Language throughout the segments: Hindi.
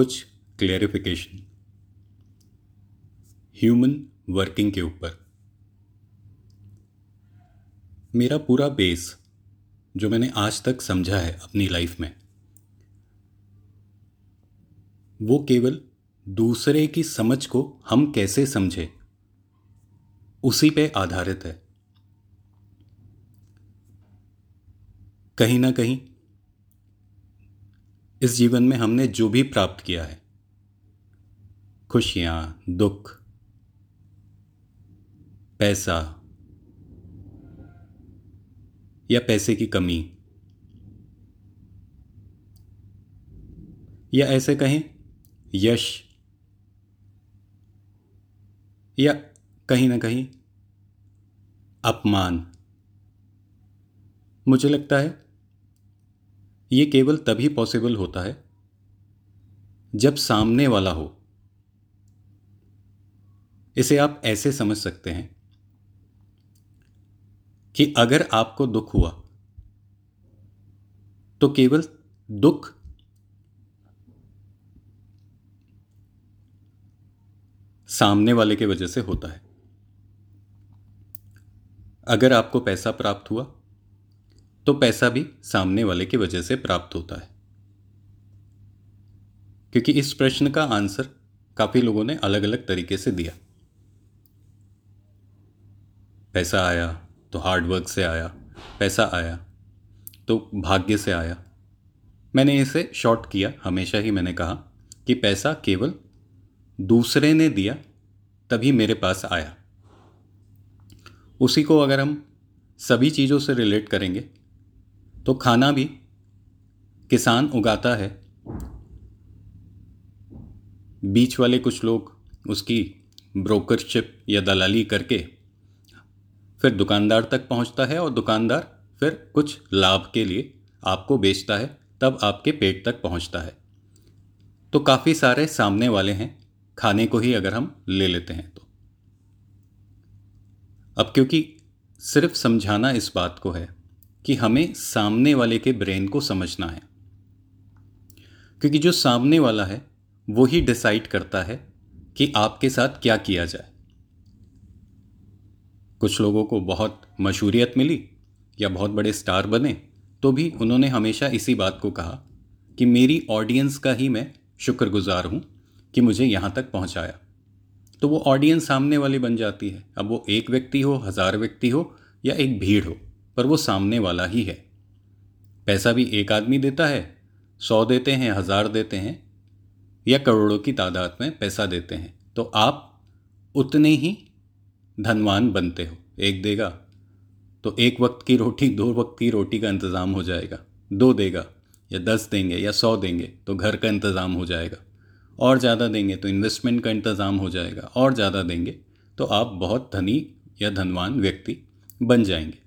कुछ क्लेरिफिकेशन ह्यूमन वर्किंग के ऊपर. मेरा पूरा बेस जो मैंने आज तक समझा है अपनी लाइफ में, वो केवल दूसरे की समझ को हम कैसे समझे, उसी पे आधारित है। कहीं ना कहीं इस जीवन में हमने जो भी प्राप्त किया है। खुशियाँ, दुख, पैसा या पैसे की कमी या ऐसे कहें, यश या कहीं ना कहीं अपमान। मुझे लगता है ये केवल तभी पॉसिबल होता है, जब सामने वाला हो। इसे आप ऐसे समझ सकते हैं कि अगर आपको दुख हुआ तो केवल दुख सामने वाले के वजह से होता है। अगर आपको पैसा प्राप्त हुआ तो पैसा भी सामने वाले की वजह से प्राप्त होता है। क्योंकि इस प्रश्न का आंसर काफ़ी लोगों ने अलग अलग तरीके से दिया। पैसा आया तो हार्ड वर्क से आया, पैसा आया तो भाग्य से आया। मैंने इसे शॉर्ट किया, हमेशा ही मैंने कहा कि पैसा केवल दूसरे ने दिया, तभी मेरे पास आया। उसी को अगर हम सभी चीज़ों से रिलेट करेंगे तो खाना भी किसान उगाता है। बीच वाले कुछ लोग उसकी ब्रोकरशिप या दलाली करके फिर दुकानदार तक पहुँचता है और दुकानदार फिर कुछ लाभ के लिए आपको बेचता है, तब आपके पेट तक पहुँचता है। तो काफ़ी सारे सामने वाले हैं, खाने को ही अगर हम ले लेते हैं तो। अब क्योंकि सिर्फ़ समझाना इस बात को है कि हमें सामने वाले के ब्रेन को समझना है। क्योंकि जो सामने वाला है, वो ही डिसाइड करता है कि आपके साथ क्या किया जाए। कुछ लोगों को बहुत मशहूरियत मिली या बहुत बड़े स्टार बने तो भी उन्होंने हमेशा इसी बात को कहा कि मेरी ऑडियंस का ही मैं शुक्रगुजार हूँ कि मुझे यहाँ तक पहुँचाया। तो वो ऑडियंस सामने वाली बन जाती है। अब वो एक व्यक्ति हो, हज़ार व्यक्ति हो या एक भीड़ हो। पर वो सामने वाला ही है। पैसा भी एक आदमी देता है, सौ देते हैं, हज़ार देते हैं, या करोड़ों की तादाद में पैसा देते हैं। तो आप उतने ही धनवान बनते हो, एक देगा। तो एक वक्त की रोटी, दो वक्त की रोटी का इंतज़ाम हो जाएगा। दो देगा, या दस देंगे, या सौ देंगे तो घर का इंतज़ाम हो जाएगा। और ज़्यादा देंगे तो इन्वेस्टमेंट का इंतज़ाम हो जाएगा। और ज़्यादा देंगे तो आप बहुत धनी या धनवान व्यक्ति बन जाएँगे।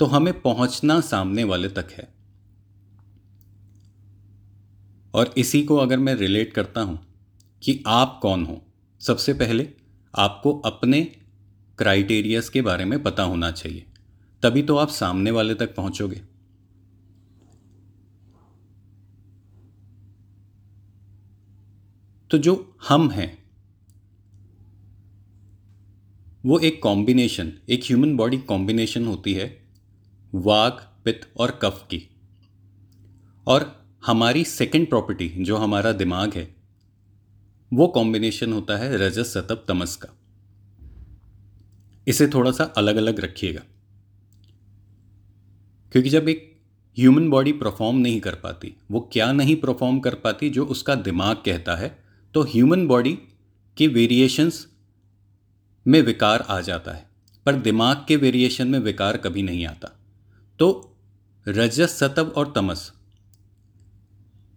तो हमें पहुँचना सामने वाले तक है। और इसी को अगर मैं रिलेट करता हूँ कि आप कौन हो, सबसे पहले आपको अपने क्राइटेरियस के बारे में पता होना चाहिए, तभी तो आप सामने वाले तक पहुंचोगे। तो जो हम हैं, वो एक कॉम्बिनेशन एक ह्यूमन बॉडी कॉम्बिनेशन होती है वाग, पित्त और कफ की। और हमारी सेकंड प्रॉपर्टी जो हमारा दिमाग है, वो कॉम्बिनेशन होता है रजस सतप तमस का। इसे थोड़ा सा अलग अलग रखिएगा। क्योंकि जब एक ह्यूमन बॉडी परफॉर्म नहीं कर पाती, वो क्या नहीं परफॉर्म कर पाती जो उसका दिमाग कहता है तो ह्यूमन बॉडी के वेरिएशंस में विकार आ जाता है। पर दिमाग के वेरिएशन में विकार कभी नहीं आता। तो रजस, सतव और तमस।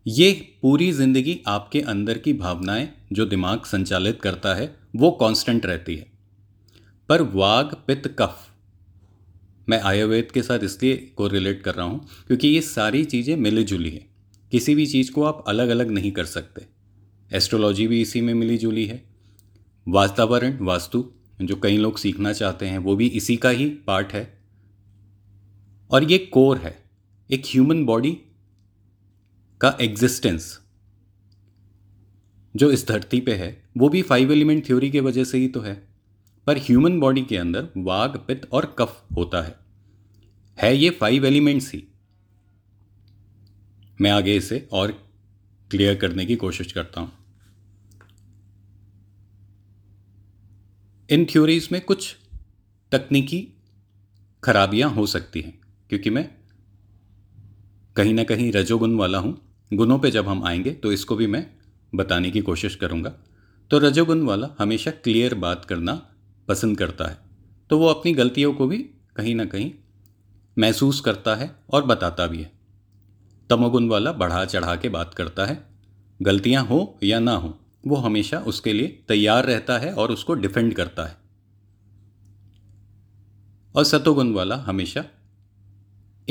ये पूरी ज़िंदगी आपके अंदर की भावनाएँ जो दिमाग संचालित करता है, वो कांस्टेंट रहती है। पर वाग, पित्त, कफ, मैं आयुर्वेद के साथ इसलिए को रिलेट कर रहा हूँ, क्योंकि ये सारी चीज़ें मिली जुली है। किसी भी चीज़ को आप अलग अलग नहीं कर सकते। एस्ट्रोलॉजी भी इसी में मिली जुली है। वातावरण, वास्तु, जो कई लोग सीखना चाहते हैं, वो भी इसी का ही पार्ट है। और ये कोर है, एक ह्यूमन बॉडी का एग्जिस्टेंस जो इस धरती पे है, वो भी फाइव एलिमेंट थ्योरी के वजह से ही तो है। पर ह्यूमन बॉडी के अंदर वाघ पित्त और कफ होता है। है ये फाइव एलिमेंट्स ही। मैं आगे इसे और क्लियर करने की कोशिश करता हूँ। इन थ्योरीज में कुछ तकनीकी खराबियाँ हो सकती हैं। क्योंकि मैं कहीं ना कहीं रजोगुण वाला हूँ। गुणों पे जब हम आएँगे तो इसको भी मैं बताने की कोशिश करूँगा। तो रजोगुण वाला हमेशा क्लियर बात करना पसंद करता है। तो वो अपनी गलतियों को भी कहीं ना कहीं महसूस करता है और बताता भी है। तमोगुण वाला बढ़ा चढ़ा के बात करता है। गलतियाँ हो या ना हो, वो हमेशा उसके लिए तैयार रहता है और उसको डिफेंड करता है। और सतोगुण वाला हमेशा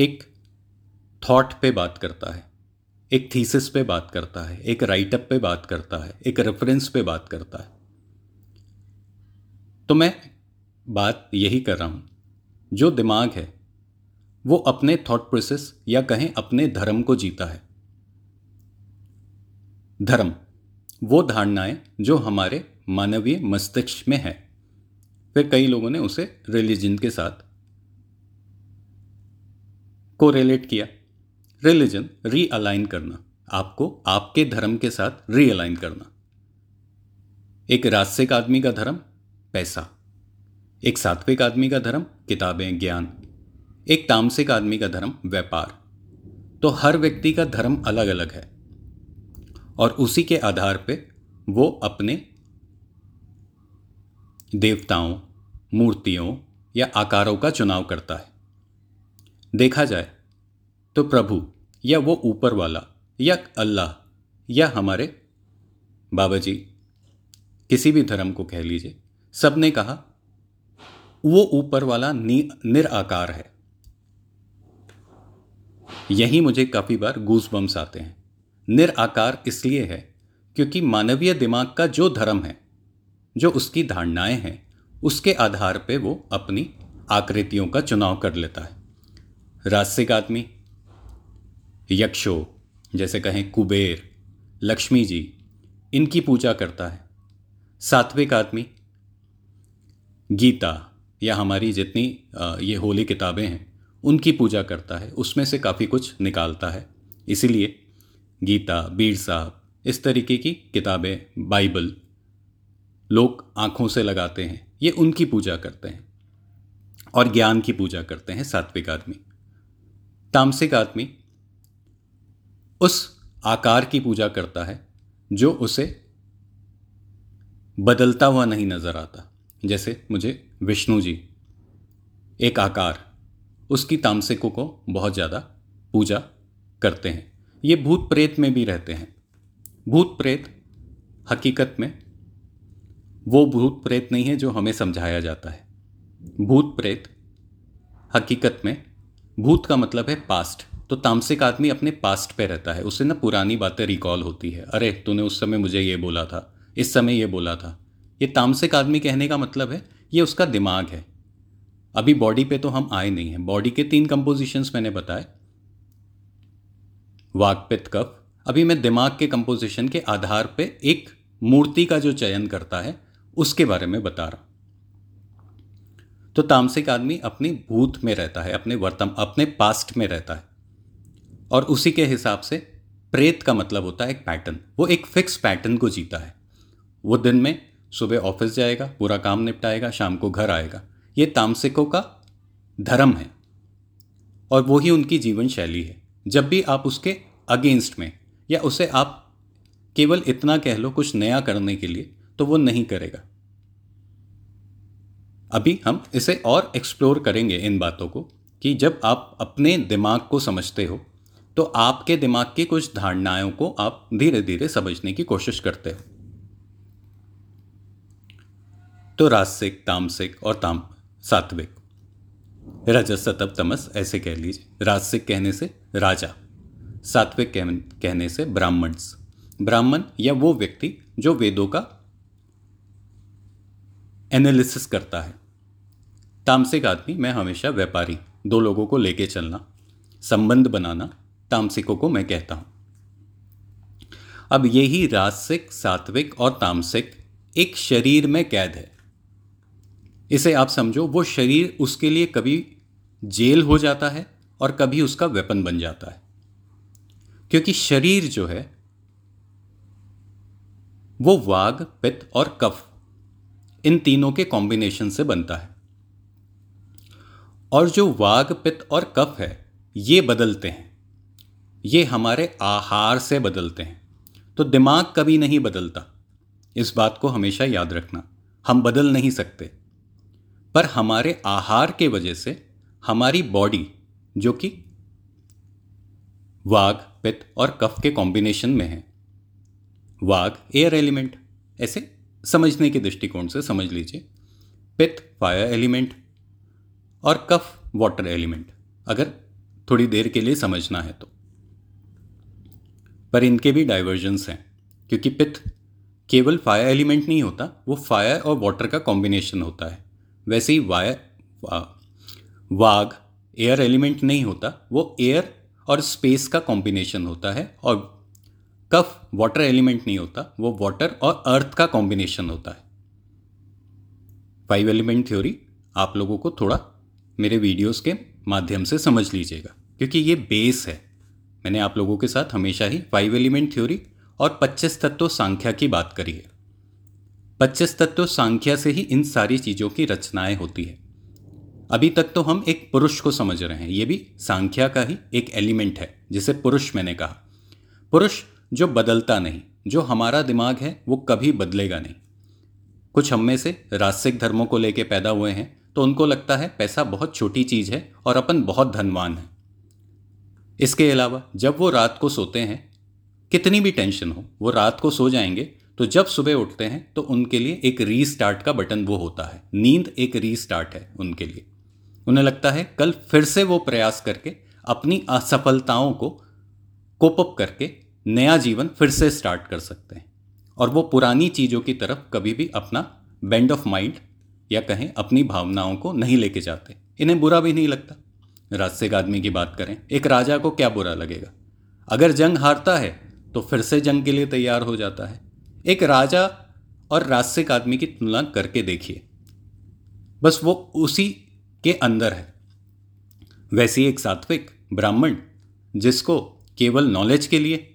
एक थॉट पे बात करता है, एक थीसिस पे बात करता है, एक राइटअप पे बात करता है, एक रेफरेंस पे बात करता है। तो मैं बात यही कर रहा हूँ, जो दिमाग है, वो अपने थॉट प्रोसेस या कहें अपने धर्म को जीता है। धर्म, वो धारणाएँ जो हमारे मानवीय मस्तिष्क में है, फिर कई लोगों ने उसे रिलीजन के साथ को रिलेट किया। रिलीजन रीअलाइन करना। आपको आपके धर्म के साथ रीअलाइन करना। एक रास्तिक आदमी का धर्म, पैसा। एक सात्विक आदमी का धर्म, किताबें, ज्ञान। एक तामसिक आदमी का धर्म, व्यापार। तो हर व्यक्ति का धर्म अलग अलग है। और उसी के आधार पे वो अपने देवताओं, मूर्तियों या आकारों का चुनाव करता है। देखा जाए तो प्रभु या वो ऊपर वाला या अल्लाह या हमारे बाबा जी किसी भी धर्म को कह लीजिए सबने कहा, वो ऊपर वाला निराकार है। यही मुझे काफ़ी बार गूस बम्स आते हैं। निराकार इसलिए है क्योंकि मानवीय दिमाग का जो धर्म है, जो उसकी धारणाएँ हैं, उसके आधार पे वो अपनी आकृतियों का चुनाव कर लेता है। रास्तिक आदमी, यक्षो, जैसे कहें कुबेर, लक्ष्मी जी, इनकी पूजा करता है। सात्विक आदमी, गीता, या हमारी जितनी ये होली किताबें हैं, उनकी पूजा करता है। उसमें से काफ़ी कुछ निकालता है। इसीलिए गीता, बीर साहब, इस तरीके की किताबें, बाइबल, लोग आँखों से लगाते हैं। ये उनकी पूजा करते हैं और ज्ञान की पूजा करते हैं सात्विक आदमी। तामसिक आदमी उस आकार की पूजा करता है, जो उसे बदलता हुआ नहीं नज़र आता। जैसे मुझे विष्णु जी, एक आकार, उसकी तामसिकों को बहुत ज़्यादा पूजा करते हैं। ये भूत प्रेत में भी रहते हैं। भूत प्रेत हकीकत में वो भूत प्रेत नहीं है जो हमें समझाया जाता है। भूत प्रेत हकीकत में भूत का मतलब है पास्ट तो तामसिक आदमी अपने पास्ट पे रहता है। उससे ना पुरानी बातें रिकॉल होती है। अरे, तूने उस समय मुझे ये बोला था, इस समय ये बोला था। ये तामसिक आदमी कहने का मतलब है, ये उसका दिमाग है। अभी बॉडी पे तो हम आए नहीं हैं। बॉडी के तीन कंपोजिशंस मैंने बताए। वाकपित कफ। अभी मैं दिमाग के कंपोजिशन के आधार पे एक मूर्ति का जो चयन करता है, उसके बारे में बता रहा तो तामसिक आदमी अपनी भूत में रहता है, अपने वर्तम, अपने पास्ट में रहता है। और उसी के हिसाब से प्रेत का मतलब होता है एक पैटर्न वो एक फिक्स पैटर्न को जीता है। वो दिन में सुबह ऑफ़िस जाएगा, पूरा काम निपटाएगा, शाम को घर आएगा। ये तामसिकों का धर्म है। और वो ही उनकी जीवन शैली है। जब भी आप उसके अगेंस्ट में या उसे आप केवल इतना कह लो कुछ नया करने के लिए तो वो नहीं करेगा। अभी हम इसे और एक्सप्लोर करेंगे इन बातों को कि जब आप अपने दिमाग को समझते हो तो आपके दिमाग की कुछ धारणाओं को आप धीरे धीरे समझने की कोशिश करते हो। तो राजसिक, तामसिक और ताम सात्विक। रजस सतप तमस ऐसे कह लीजिए। राजसिक कहने से राजा, सात्विक कहने से ब्राह्मण्स। ब्राह्मण या वो व्यक्ति जो वेदों का एनालिसिस करता है। तामसिक आदमी, मैं हमेशा व्यापारी, दो लोगों को लेके चलना, संबंध बनाना, तामसिकों को मैं कहता हूँ। अब यही रासिक, सात्विक और तामसिक, एक शरीर में कैद है। इसे आप समझो, वो शरीर उसके लिए कभी जेल हो जाता है और कभी उसका वेपन बन जाता है। क्योंकि शरीर जो है, वो वाग, पित्त और कफ, इन तीनों के कॉम्बिनेशन से बनता है। और जो वाग, पित्त और कफ है, ये बदलते हैं। ये हमारे आहार से बदलते हैं। तो दिमाग कभी नहीं बदलता। इस बात को हमेशा याद रखना। हम बदल नहीं सकते। पर हमारे आहार के वजह से हमारी बॉडी जो कि वाघ पित्त और कफ के कॉम्बिनेशन में है। वाघ एयर एलिमेंट ऐसे समझने के दृष्टिकोण से समझ लीजिए। पित्त फायर एलिमेंट और कफ वाटर एलिमेंट अगर थोड़ी देर के लिए समझना है तो। पर इनके भी डाइवर्जन्स हैं, क्योंकि पित्त केवल फायर एलिमेंट नहीं होता, वो फायर और वाटर का कॉम्बिनेशन होता है। वैसे ही वायर वाघ एयर एलिमेंट नहीं होता, वो एयर और स्पेस का कॉम्बिनेशन होता है, और कफ वाटर एलिमेंट नहीं होता, वो वाटर और अर्थ का कॉम्बिनेशन होता है। फाइव एलिमेंट थ्योरी आप लोगों को थोड़ा मेरे वीडियोस के माध्यम से समझ लीजिएगा, क्योंकि ये बेस है। मैंने आप लोगों के साथ हमेशा ही फाइव एलिमेंट थ्योरी और पच्चीस तत्व सांख्या की बात करी है। पच्चीस तत्व सांख्या से ही इन सारी चीज़ों की रचनाएँ होती है। अभी तक तो हम एक पुरुष को समझ रहे हैं, ये भी सांख्या का ही एक एलिमेंट है, जिसे पुरुष मैंने कहा। पुरुष जो बदलता नहीं, जो हमारा दिमाग है, वो कभी बदलेगा नहीं। कुछ हम में से रास्तिक धर्मों को लेके पैदा हुए हैं तो उनको लगता है पैसा बहुत छोटी चीज़ है और अपन बहुत धनवान है। इसके अलावा, जब वो रात को सोते हैं, कितनी भी टेंशन हो, वो रात को सो जाएँगे तो जब सुबह उठते हैं तो उनके लिए एक रीस्टार्ट का बटन वो होता है। नींद एक रीस्टार्ट है उनके लिए। उन्हें लगता है कल फिर से वो प्रयास करके, अपनी असफलताओं को कोपअप करके नया जीवन फिर से स्टार्ट कर सकते हैं। और वो पुरानी चीज़ों की तरफ़ कभी भी अपना बेंड ऑफ़ माइंड या कहें अपनी भावनाओं को नहीं लेके जाते। इन्हें बुरा भी नहीं लगता। राजसिक आदमी की बात करें, एक राजा को क्या बुरा लगेगा? अगर जंग हारता है तो फिर से जंग के लिए तैयार हो जाता है। एक राजा और राजसिक आदमी की तुलना करके देखिए। बस वो उसी के अंदर है। वैसी एक सात्विक, ब्राह्मण, जिसको केवल नॉलेज के लिए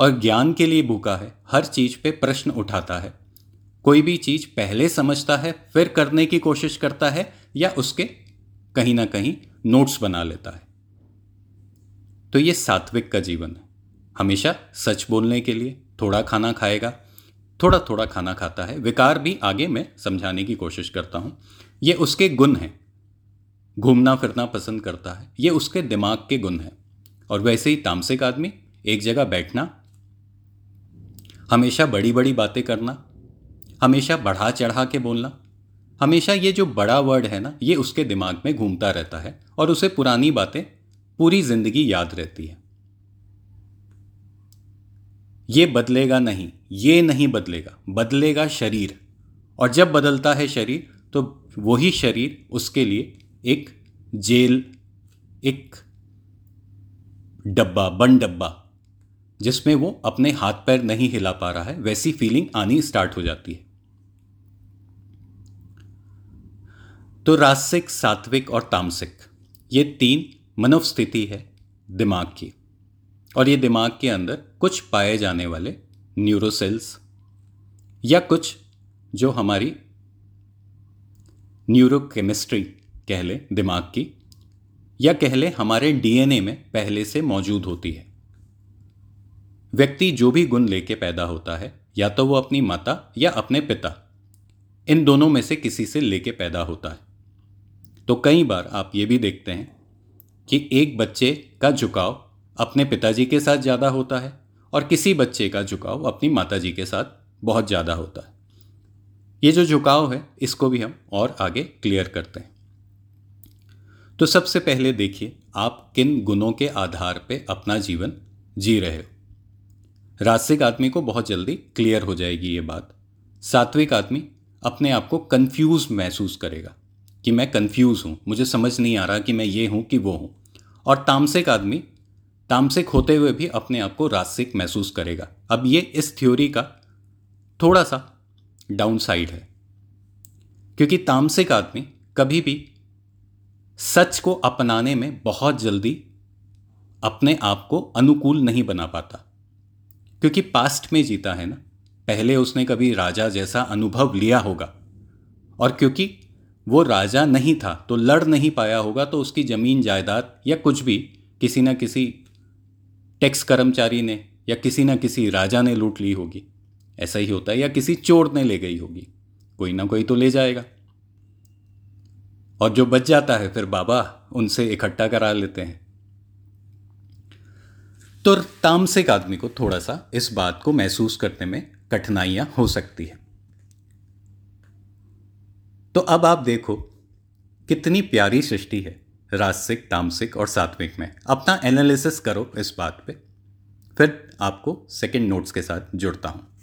और ज्ञान के लिए भूखा है, हर चीज़ पे प्रश्न उठाता है। कोई भी चीज़ पहले समझता है, फिर करने की कोशिश करता है, या उसके कहीं ना कहीं नोट्स बना लेता है। तो ये सात्विक का जीवन है। हमेशा सच बोलने के लिए थोड़ा खाना खाएगा, थोड़ा थोड़ा खाना खाता है। विकार भी आगे मैं समझाने की कोशिश करता हूँ। ये उसके गुण हैं। घूमना फिरना पसंद करता है। ये उसके दिमाग के गुण हैं। और वैसे ही तामसिक आदमी, एक जगह बैठना, हमेशा बड़ी बड़ी बातें करना हमेशा बढ़ा चढ़ा के बोलना। हमेशा ये जो बड़ा वर्ड है ना, ये उसके दिमाग में घूमता रहता है और उसे पुरानी बातें पूरी ज़िंदगी याद रहती है। ये बदलेगा नहीं, ये नहीं बदलेगा बदलेगा शरीर। और जब बदलता है शरीर तो वही शरीर उसके लिए एक जेल, एक डब्बा, बन डब्बा, जिसमें वो अपने हाथ पैर नहीं हिला पा रहा है, वैसी फीलिंग आनी स्टार्ट हो जाती है। तो रासिक सात्विक और तामसिक, ये तीन मनोस्थिति है दिमाग की। और ये दिमाग के अंदर कुछ पाए जाने वाले न्यूरोसेल्स या कुछ जो हमारी न्यूरोकेमिस्ट्री कह लें, दिमाग की, या कह लें हमारे डीएनए में पहले से मौजूद होती है। व्यक्ति जो भी गुण लेके पैदा होता है, या तो वो अपनी माता या अपने पिता, इन दोनों में से किसी से लेके पैदा होता है। तो कई बार आप ये भी देखते हैं कि एक बच्चे का झुकाव अपने पिताजी के साथ ज़्यादा होता है और किसी बच्चे का झुकाव अपनी माताजी के साथ बहुत ज़्यादा होता है। ये जो झुकाव है, इसको भी हम और आगे क्लियर करते हैं। तो सबसे पहले देखिए, आप किन गुणों के आधार पे अपना जीवन जी रहे हो। रास्तिक आदमी को बहुत जल्दी क्लियर हो जाएगी ये बात। सात्विक आदमी अपने आप को कंफ्यूज महसूस करेगा। कि मैं कंफ्यूज हूँ। मुझे समझ नहीं आ रहा कि मैं ये हूँ कि वो हूँ। और तामसिक आदमी, तामसिक होते हुए भी अपने आप को रासिक महसूस करेगा। अब ये इस थ्योरी का थोड़ा सा डाउन साइड है। क्योंकि तामसिक आदमी कभी भी सच को अपनाने में बहुत जल्दी अपने आप को अनुकूल नहीं बना पाता। क्योंकि पास्ट में जीता है ना, पहले उसने कभी राजा जैसा अनुभव लिया होगा। और क्योंकि वो राजा नहीं था तो लड़ नहीं पाया होगा तो उसकी ज़मीन, जायदाद या कुछ भी किसी न किसी टैक्स कर्मचारी ने या किसी न किसी राजा ने लूट ली होगी। ऐसा ही होता है, या किसी चोर ने ले गई होगी। कोई ना कोई तो ले जाएगा। और जो बच जाता है, फिर बाबा उनसे इकट्ठा करा लेते हैं। तो तामसिक आदमी को थोड़ा सा इस बात को महसूस करने में कठिनाइयाँ हो सकती है। तो अब आप देखो कितनी प्यारी सृष्टि है रासिक तामसिक और सात्विक में। अपना एनालिसिस करो इस बात पे। फिर आपको सेकंड नोट्स के साथ जुड़ता हूँ।